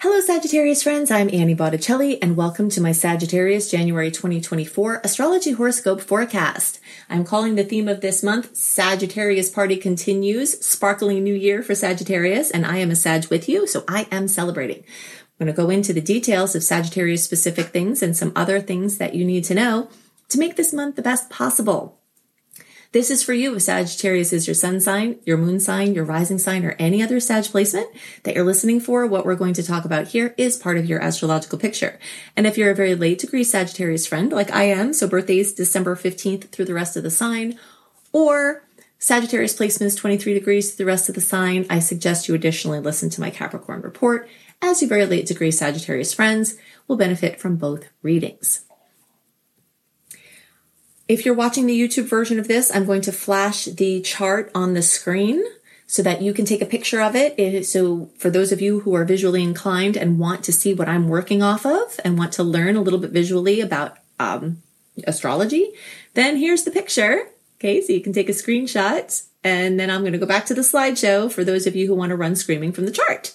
Hello, Sagittarius friends. I'm Annie Botticelli, and welcome to my Sagittarius January 2024 astrology horoscope forecast. I'm calling the theme of this month Sagittarius Party Continues, Sparkling New Year for Sagittarius, and I am a Sag with you, so I am celebrating. I'm going to go into the details of Sagittarius specific things and some other things that you need to know to make this month the best possible. This is for you if Sagittarius is your sun sign, your moon sign, your rising sign, or any other Sag placement that you're listening for. What we're going to talk about here is part of your astrological picture. And if you're a very late degree Sagittarius friend, like I am, so birthdays December 15th through the rest of the sign, or Sagittarius placements 23 degrees through the rest of the sign, I suggest you additionally listen to my Capricorn report as you very late degree Sagittarius friends will benefit from both readings. If you're watching the YouTube version of this, I'm going to flash the chart on the screen so that you can take a picture of it. So for those of you who are visually inclined and want to see what I'm working off of and want to learn a little bit visually about um, astrology, then here's the picture. Okay, so you can take a screenshot and then I'm going to go back to the slideshow for those of you who want to run screaming from the chart.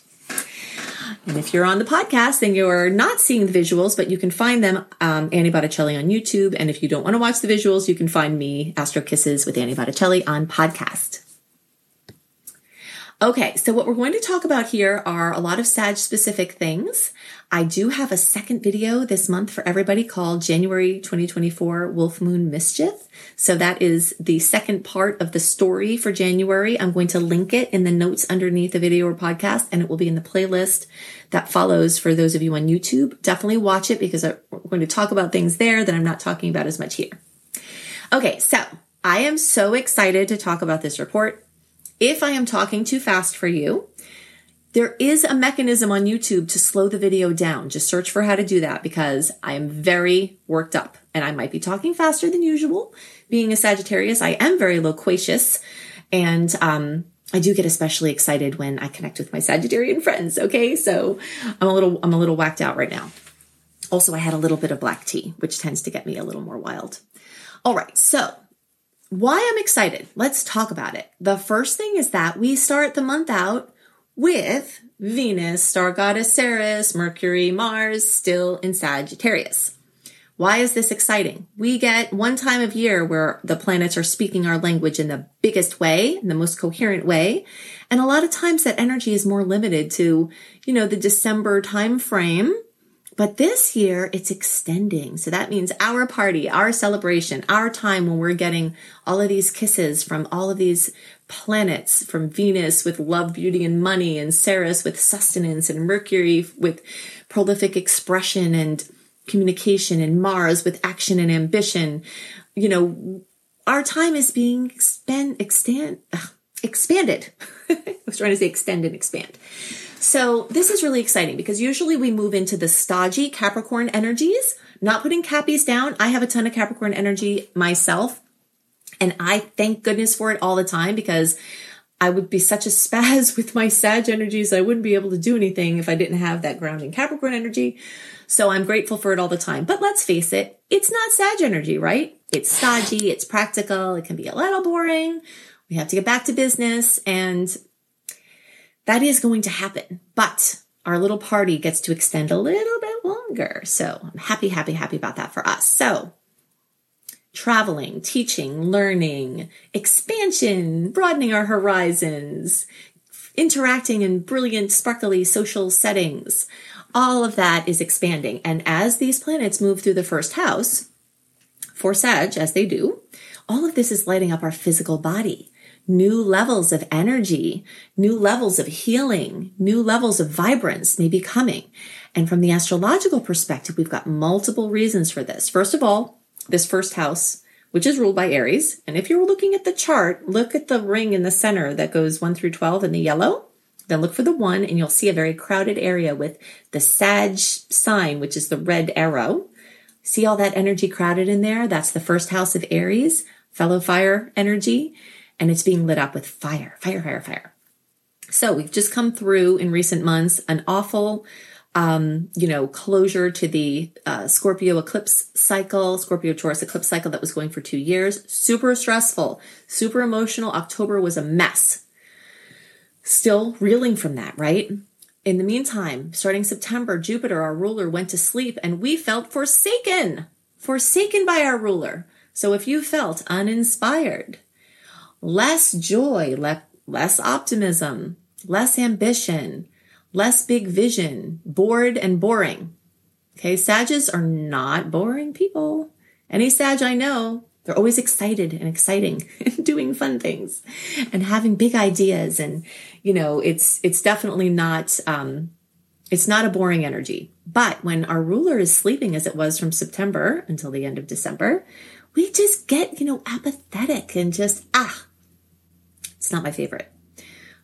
And if you're on the podcast, then you're not seeing the visuals, but you can find them, um, Annie Botticelli on YouTube. And if you don't want to watch the visuals, you can find me, Astro Kisses with Annie Botticelli on podcast. Okay, so what we're going to talk about here are a lot of Sag specific things. I do have a second video this month for everybody called January 2024 Wolf Moon Mischief. So that is the second part of the story for January. I'm going to link it in the notes underneath the video or podcast, and it will be in the playlist that follows for those of you on YouTube. Definitely watch it because I'm going to talk about things there that I'm not talking about as much here. Okay, so I am so excited to talk about this report. If I am talking too fast for you, there is a mechanism on YouTube to slow the video down. Just search for how to do that because I am very worked up and I might be talking faster than usual. Being a Sagittarius, I am very loquacious and, um, I do get especially excited when I connect with my Sagittarian friends. Okay. So I'm a little, I'm a little whacked out right now. Also, I had a little bit of black tea, which tends to get me a little more wild. All right. So why I'm excited. Let's talk about it. The first thing is that we start the month out with Venus, star goddess Ceres, Mercury, Mars still in Sagittarius. Why is this exciting? We get one time of year where the planets are speaking our language in the biggest way, in the most coherent way. And a lot of times that energy is more limited to, you know, the December time frame but this year it's extending. So that means our party, our celebration, our time when we're getting all of these kisses from all of these planets from Venus with love, beauty, and money, and Ceres with sustenance, and Mercury with prolific expression and communication, and Mars with action and ambition. You know, our time is being expand, extend, expanded. I was trying to say extend and expand. So this is really exciting because usually we move into the stodgy Capricorn energies, not putting Cappies down. I have a ton of Capricorn energy myself and I thank goodness for it all the time because I would be such a spaz with my Sag energies. I wouldn't be able to do anything if I didn't have that grounding Capricorn energy. So I'm grateful for it all the time. But let's face it, it's not Sag energy, right? It's stodgy, it's practical, it can be a little boring. We have to get back to business and that is going to happen, but our little party gets to extend a little bit longer. So I'm happy, happy, happy about that for us. So traveling, teaching, learning, expansion, broadening our horizons, interacting in brilliant, sparkly social settings. All of that is expanding. And as these planets move through the first house, for Sag, as they do, all of this is lighting up our physical body new levels of energy, new levels of healing, new levels of vibrance may be coming. And from the astrological perspective, we've got multiple reasons for this. First of all, this first house, which is ruled by Aries. And if you're looking at the chart, look at the ring in the center that goes 1 through 12 in the yellow. Then look for the one and you'll see a very crowded area with the Sag sign, which is the red arrow. See all that energy crowded in there? That's the first house of Aries, fellow fire energy and it's being lit up with fire, fire, fire, fire. So we've just come through in recent months an awful, um, you know, closure to the uh, Scorpio eclipse cycle, Scorpio Taurus eclipse cycle that was going for two years. Super stressful, super emotional. October was a mess. Still reeling from that, right? In the meantime, starting September, Jupiter, our ruler, went to sleep and we felt forsaken, forsaken by our ruler. So if you felt uninspired, less joy, le- less optimism, less ambition, less big vision, bored and boring. Okay, Sages are not boring people. Any Sag I know, they're always excited and exciting and doing fun things and having big ideas. And, you know, it's, it's definitely not, um, it's not a boring energy. But when our ruler is sleeping as it was from September until the end of December, we just get, you know, apathetic and just, ah, it's not my favorite.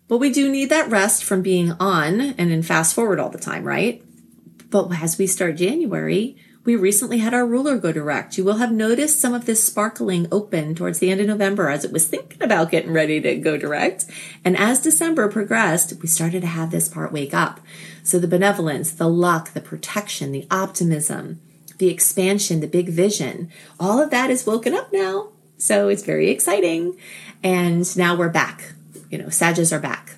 But we do need that rest from being on and in fast forward all the time, right? But as we start January, we recently had our ruler go direct. You will have noticed some of this sparkling open towards the end of November as it was thinking about getting ready to go direct. And as December progressed, we started to have this part wake up. So the benevolence, the luck, the protection, the optimism, the expansion, the big vision, all of that is woken up now. So it's very exciting. And now we're back. You know, Sages are back.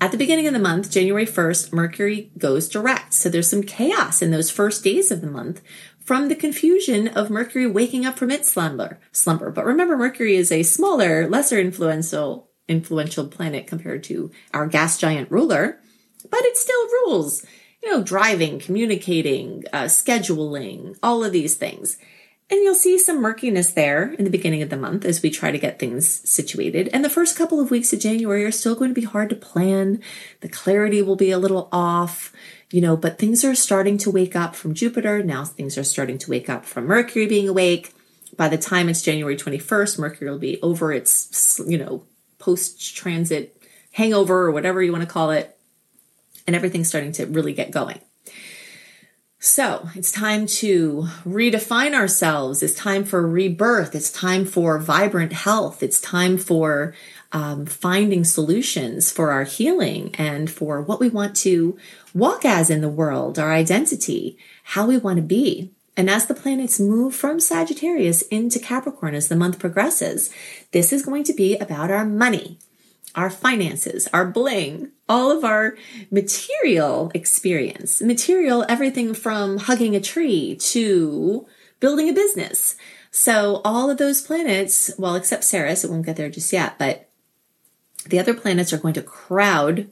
At the beginning of the month, January 1st, Mercury goes direct. So there's some chaos in those first days of the month from the confusion of Mercury waking up from its slumber. Slumber. But remember, Mercury is a smaller, lesser influential, influential planet compared to our gas giant ruler, but it still rules. You know, driving, communicating, uh, scheduling, all of these things. And you'll see some murkiness there in the beginning of the month as we try to get things situated. And the first couple of weeks of January are still going to be hard to plan. The clarity will be a little off, you know, but things are starting to wake up from Jupiter. Now things are starting to wake up from Mercury being awake. By the time it's January 21st, Mercury will be over its, you know, post transit hangover or whatever you want to call it. And everything's starting to really get going. So it's time to redefine ourselves. It's time for rebirth. It's time for vibrant health. It's time for um, finding solutions for our healing and for what we want to walk as in the world, our identity, how we want to be. And as the planets move from Sagittarius into Capricorn as the month progresses, this is going to be about our money, our finances, our bling, all of our material experience. Material, everything from hugging a tree to building a business. So all of those planets, well, except Ceres, it won't get there just yet, but the other planets are going to crowd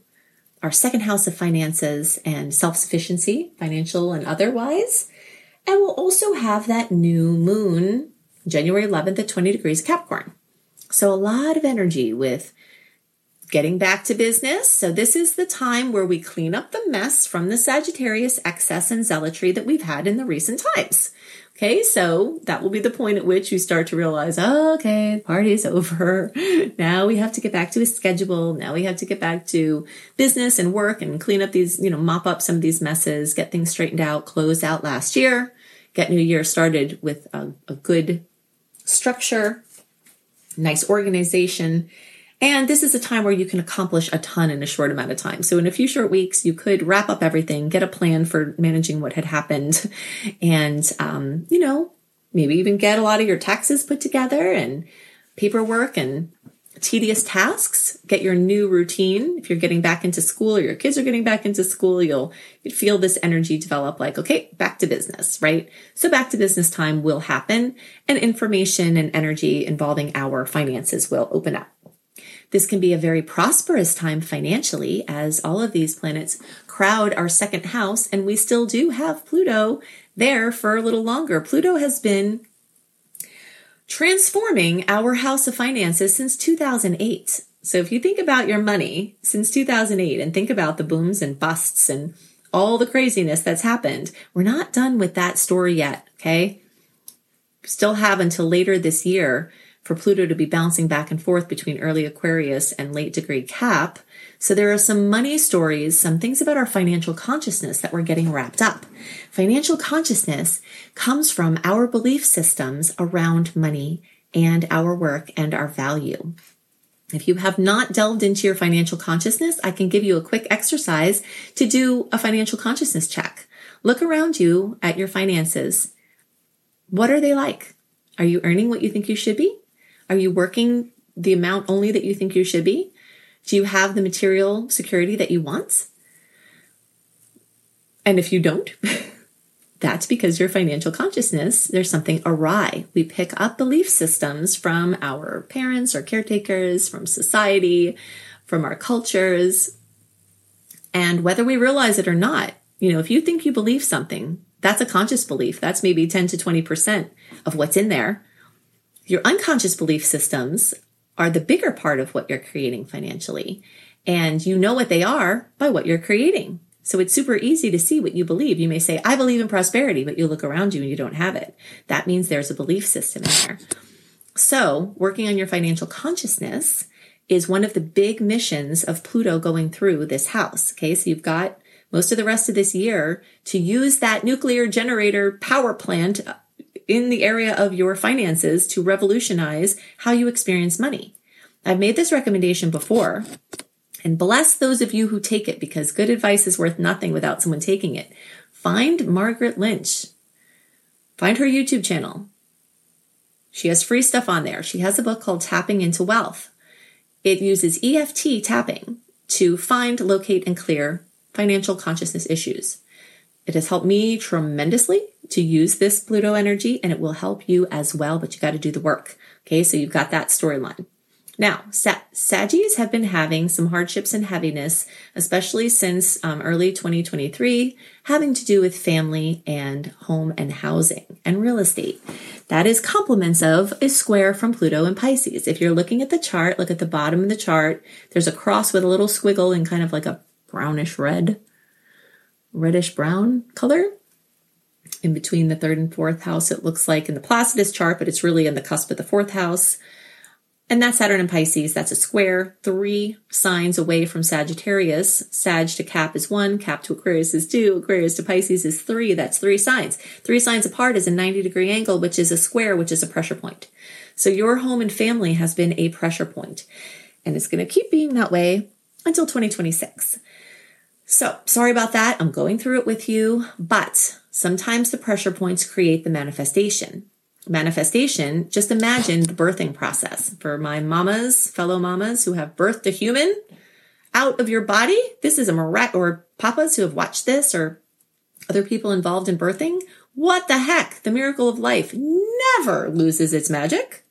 our second house of finances and self-sufficiency, financial and otherwise. And we'll also have that new moon, January 11th at 20 degrees Capricorn. So a lot of energy with getting back to business. So this is the time where we clean up the mess from the Sagittarius excess and zealotry that we've had in the recent times. Okay, so that will be the point at which you start to realize, oh, okay, the party's over. Now we have to get back to a schedule. Now we have to get back to business and work and clean up these, you know, mop up some of these messes, get things straightened out, close out last year, get new year started with a, a good structure, nice organization, and this is a time where you can accomplish a ton in a short amount of time. So in a few short weeks, you could wrap up everything, get a plan for managing what had happened, and, um, you know, maybe even get a lot of your taxes put together and paperwork and tedious tasks, get your new routine. If you're getting back into school or your kids are getting back into school, you'll feel this energy develop like, okay, back to business, right? So back to business time will happen and information and energy involving our finances will open up. This can be a very prosperous time financially as all of these planets crowd our second house, and we still do have Pluto there for a little longer. Pluto has been transforming our house of finances since 2008. So if you think about your money since 2008 and think about the booms and busts and all the craziness that's happened, we're not done with that story yet. Okay. Still have until later this year for Pluto to be bouncing back and forth between early Aquarius and late degree Cap. So there are some money stories, some things about our financial consciousness that we're getting wrapped up. Financial consciousness comes from our belief systems around money and our work and our value. If you have not delved into your financial consciousness, I can give you a quick exercise to do a financial consciousness check. Look around you at your finances. What are they like? Are you earning what you think you should be? Are you working the amount only that you think you should be? Do you have the material security that you want? And if you don't, that's because your financial consciousness, there's something awry. We pick up belief systems from our parents or caretakers, from society, from our cultures. And whether we realize it or not, you know, if you think you believe something, that's a conscious belief. That's maybe 10 to 20% of what's in there. Your unconscious belief systems are the bigger part of what you're creating financially. And you know what they are by what you're creating. So it's super easy to see what you believe. You may say, I believe in prosperity, but you look around you and you don't have it. That means there's a belief system in there. So working on your financial consciousness is one of the big missions of Pluto going through this house. Okay. So you've got most of the rest of this year to use that nuclear generator power plant in the area of your finances to revolutionize how you experience money. I've made this recommendation before and bless those of you who take it because good advice is worth nothing without someone taking it. Find Margaret Lynch. Find her YouTube channel. She has free stuff on there. She has a book called Tapping into Wealth. It uses EFT tapping to find, locate, and clear financial consciousness issues. It has helped me tremendously to use this Pluto energy and it will help you as well, but you got to do the work. Okay. So you've got that storyline. Now, Sa- Saggies have been having some hardships and heaviness, especially since um, early 2023, having to do with family and home and housing and real estate. That is complements of a square from Pluto and Pisces. If you're looking at the chart, look at the bottom of the chart. There's a cross with a little squiggle in kind of like a brownish red, reddish brown color. In between the third and fourth house, it looks like in the Placidus chart, but it's really in the cusp of the fourth house. And that's Saturn and Pisces. That's a square, three signs away from Sagittarius. Sag to Cap is one, Cap to Aquarius is two, Aquarius to Pisces is three. That's three signs. Three signs apart is a 90 degree angle, which is a square, which is a pressure point. So your home and family has been a pressure point, and it's going to keep being that way until 2026. So sorry about that. I'm going through it with you, but sometimes the pressure points create the manifestation manifestation, just imagine the birthing process for my mamas, fellow mamas who have birthed a human out of your body. This is a miracle, or papas who have watched this, or other people involved in birthing. What the heck? The miracle of life never loses its magic.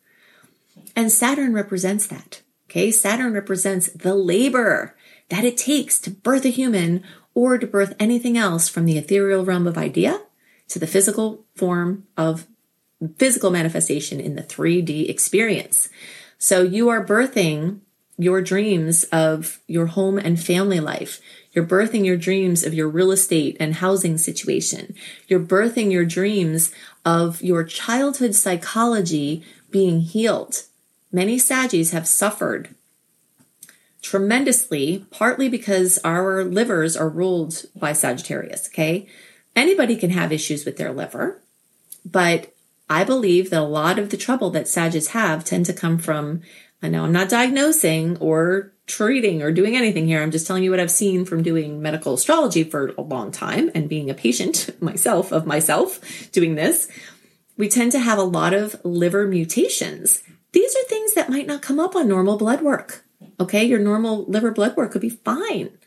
And Saturn represents that. Okay. Saturn represents the labor that it takes to birth a human or to birth anything else from the ethereal realm of idea to the physical form of physical manifestation in the 3D experience. So you are birthing your dreams of your home and family life. You're birthing your dreams of your real estate and housing situation. You're birthing your dreams of your childhood psychology being healed. Many Saggies have suffered tremendously, partly because our livers are ruled by Sagittarius. Okay. Anybody can have issues with their liver, but I believe that a lot of the trouble that Sages have tend to come from, I know I'm not diagnosing or treating or doing anything here. I'm just telling you what I've seen from doing medical astrology for a long time and being a patient myself of myself doing this. We tend to have a lot of liver mutations. These are things that might not come up on normal blood work. Okay. Your normal liver blood work could be fine,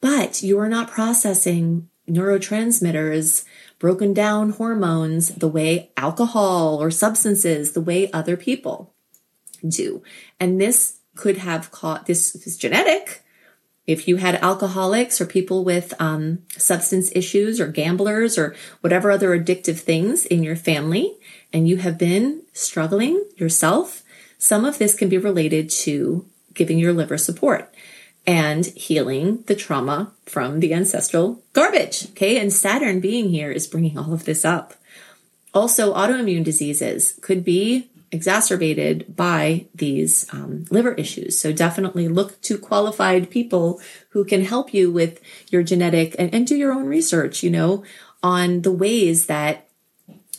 but you are not processing neurotransmitters broken down hormones the way alcohol or substances, the way other people do. And this could have caught this is genetic. If you had alcoholics or people with um, substance issues or gamblers or whatever other addictive things in your family, and you have been struggling yourself, some of this can be related to giving your liver support and healing the trauma from the ancestral garbage. Okay. And Saturn being here is bringing all of this up. Also, autoimmune diseases could be exacerbated by these um, liver issues. So definitely look to qualified people who can help you with your genetic and, and do your own research, you know, on the ways that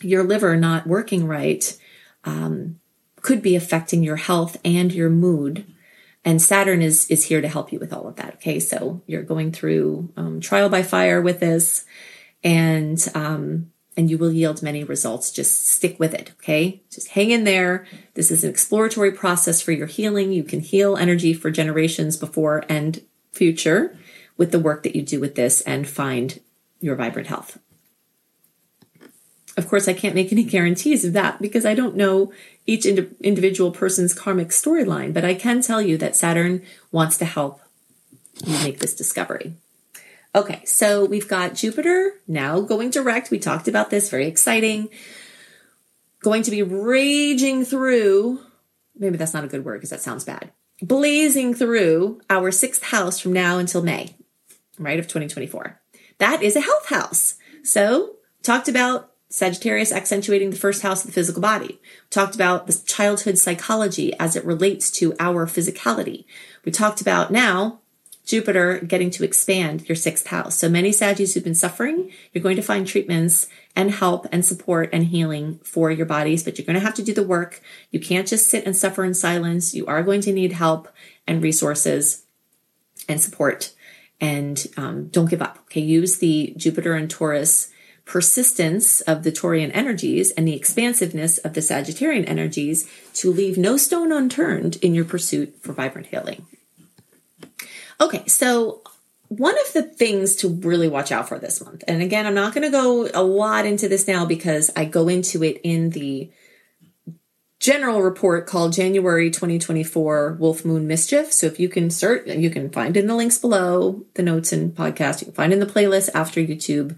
your liver not working right um, could be affecting your health and your mood and Saturn is is here to help you with all of that. Okay, so you're going through um, trial by fire with this, and um, and you will yield many results. Just stick with it. Okay, just hang in there. This is an exploratory process for your healing. You can heal energy for generations before and future with the work that you do with this, and find your vibrant health. Of course, I can't make any guarantees of that because I don't know each ind- individual person's karmic storyline, but I can tell you that Saturn wants to help you make this discovery. Okay, so we've got Jupiter now going direct. We talked about this, very exciting. Going to be raging through, maybe that's not a good word because that sounds bad, blazing through our sixth house from now until May, right, of 2024. That is a health house. So, talked about Sagittarius accentuating the first house of the physical body. We talked about the childhood psychology as it relates to our physicality. We talked about now Jupiter getting to expand your sixth house. So many Saggies who've been suffering, you're going to find treatments and help and support and healing for your bodies, but you're going to have to do the work. You can't just sit and suffer in silence. You are going to need help and resources and support. And um, don't give up. Okay. Use the Jupiter and Taurus persistence of the Taurian energies and the expansiveness of the Sagittarian energies to leave no stone unturned in your pursuit for vibrant healing. Okay, so one of the things to really watch out for this month, and again, I'm not going to go a lot into this now because I go into it in the general report called January 2024 Wolf Moon Mischief. So if you can search, you can find in the links below the notes and podcast. You can find in the playlist after YouTube.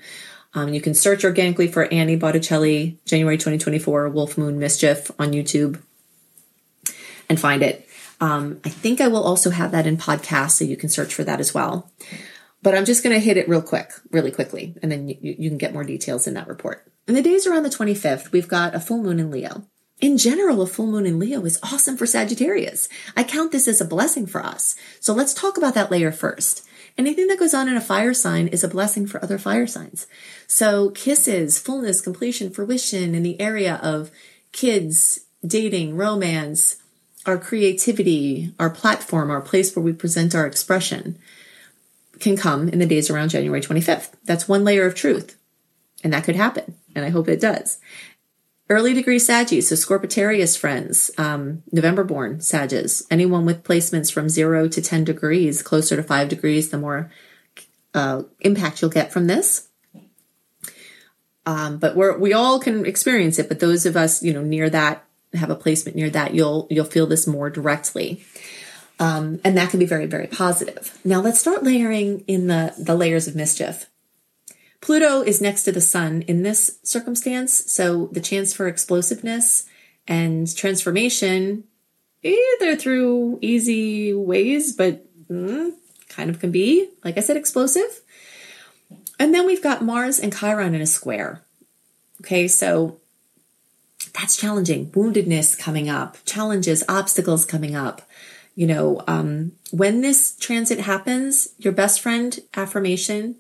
Um, you can search organically for Annie Botticelli January 2024 Wolf Moon Mischief on YouTube and find it. Um, I think I will also have that in podcast, so you can search for that as well. But I'm just going to hit it real quick, really quickly, and then you, you can get more details in that report. In the days around the 25th, we've got a full moon in Leo. In general, a full moon in Leo is awesome for Sagittarius. I count this as a blessing for us. So let's talk about that layer first. Anything that goes on in a fire sign is a blessing for other fire signs. So kisses, fullness, completion, fruition in the area of kids, dating, romance, our creativity, our platform, our place where we present our expression can come in the days around January 25th. That's one layer of truth. And that could happen. And I hope it does. Early degree Saggies, so Scorpitarius friends, um, November born Sagges, anyone with placements from zero to 10 degrees, closer to five degrees, the more uh, impact you'll get from this. Um, but we're, we all can experience it, but those of us, you know, near that have a placement near that, you'll you'll feel this more directly. Um, and that can be very, very positive. Now let's start layering in the, the layers of mischief. Pluto is next to the sun in this circumstance, so the chance for explosiveness and transformation, either through easy ways, but mm, kind of can be, like I said, explosive. And then we've got Mars and Chiron in a square. Okay, so that's challenging. Woundedness coming up, challenges, obstacles coming up. You know, um, when this transit happens, your best friend affirmation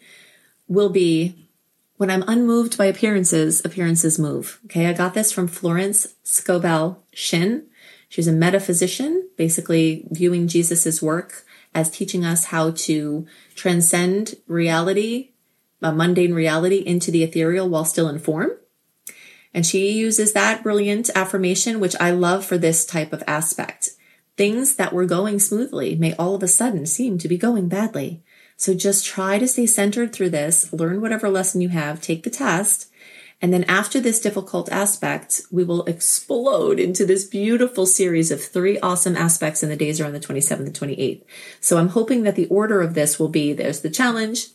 will be when I'm unmoved by appearances, appearances move. Okay. I got this from Florence Scovel Shinn. She's a metaphysician, basically viewing Jesus's work as teaching us how to transcend reality, a mundane reality into the ethereal while still in form. And she uses that brilliant affirmation, which I love for this type of aspect. Things that were going smoothly may all of a sudden seem to be going badly. So just try to stay centered through this, learn whatever lesson you have, take the test. And then after this difficult aspect, we will explode into this beautiful series of three awesome aspects in the days around the 27th and 28th. So I'm hoping that the order of this will be there's the challenge,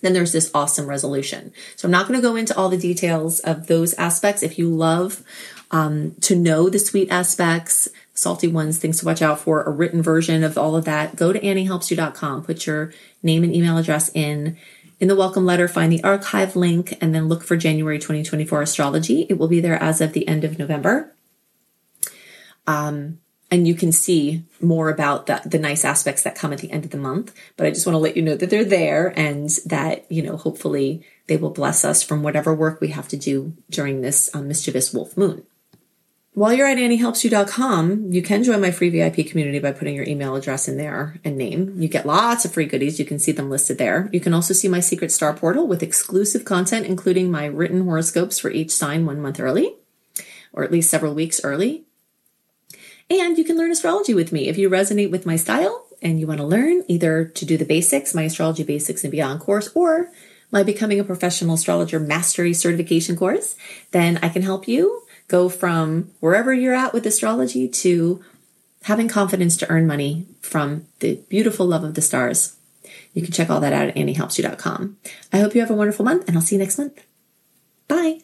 then there's this awesome resolution. So I'm not going to go into all the details of those aspects. If you love um, to know the sweet aspects, salty ones, things to watch out for, a written version of all of that, go to anniehelpsyou.com, put your name and email address in. In the welcome letter, find the archive link and then look for January 2024 astrology. It will be there as of the end of November. Um, and you can see more about the, the nice aspects that come at the end of the month. But I just want to let you know that they're there and that, you know, hopefully they will bless us from whatever work we have to do during this um, mischievous wolf moon. While you're at anniehelpsyou.com, you can join my free VIP community by putting your email address in there and name. You get lots of free goodies. You can see them listed there. You can also see my secret star portal with exclusive content, including my written horoscopes for each sign one month early, or at least several weeks early. And you can learn astrology with me if you resonate with my style and you want to learn either to do the basics, my astrology basics and beyond course, or my Becoming a Professional Astrologer Mastery Certification course, then I can help you go from wherever you're at with astrology to having confidence to earn money from the beautiful love of the stars. You can check all that out at anniehelpsyou.com. I hope you have a wonderful month and I'll see you next month. Bye.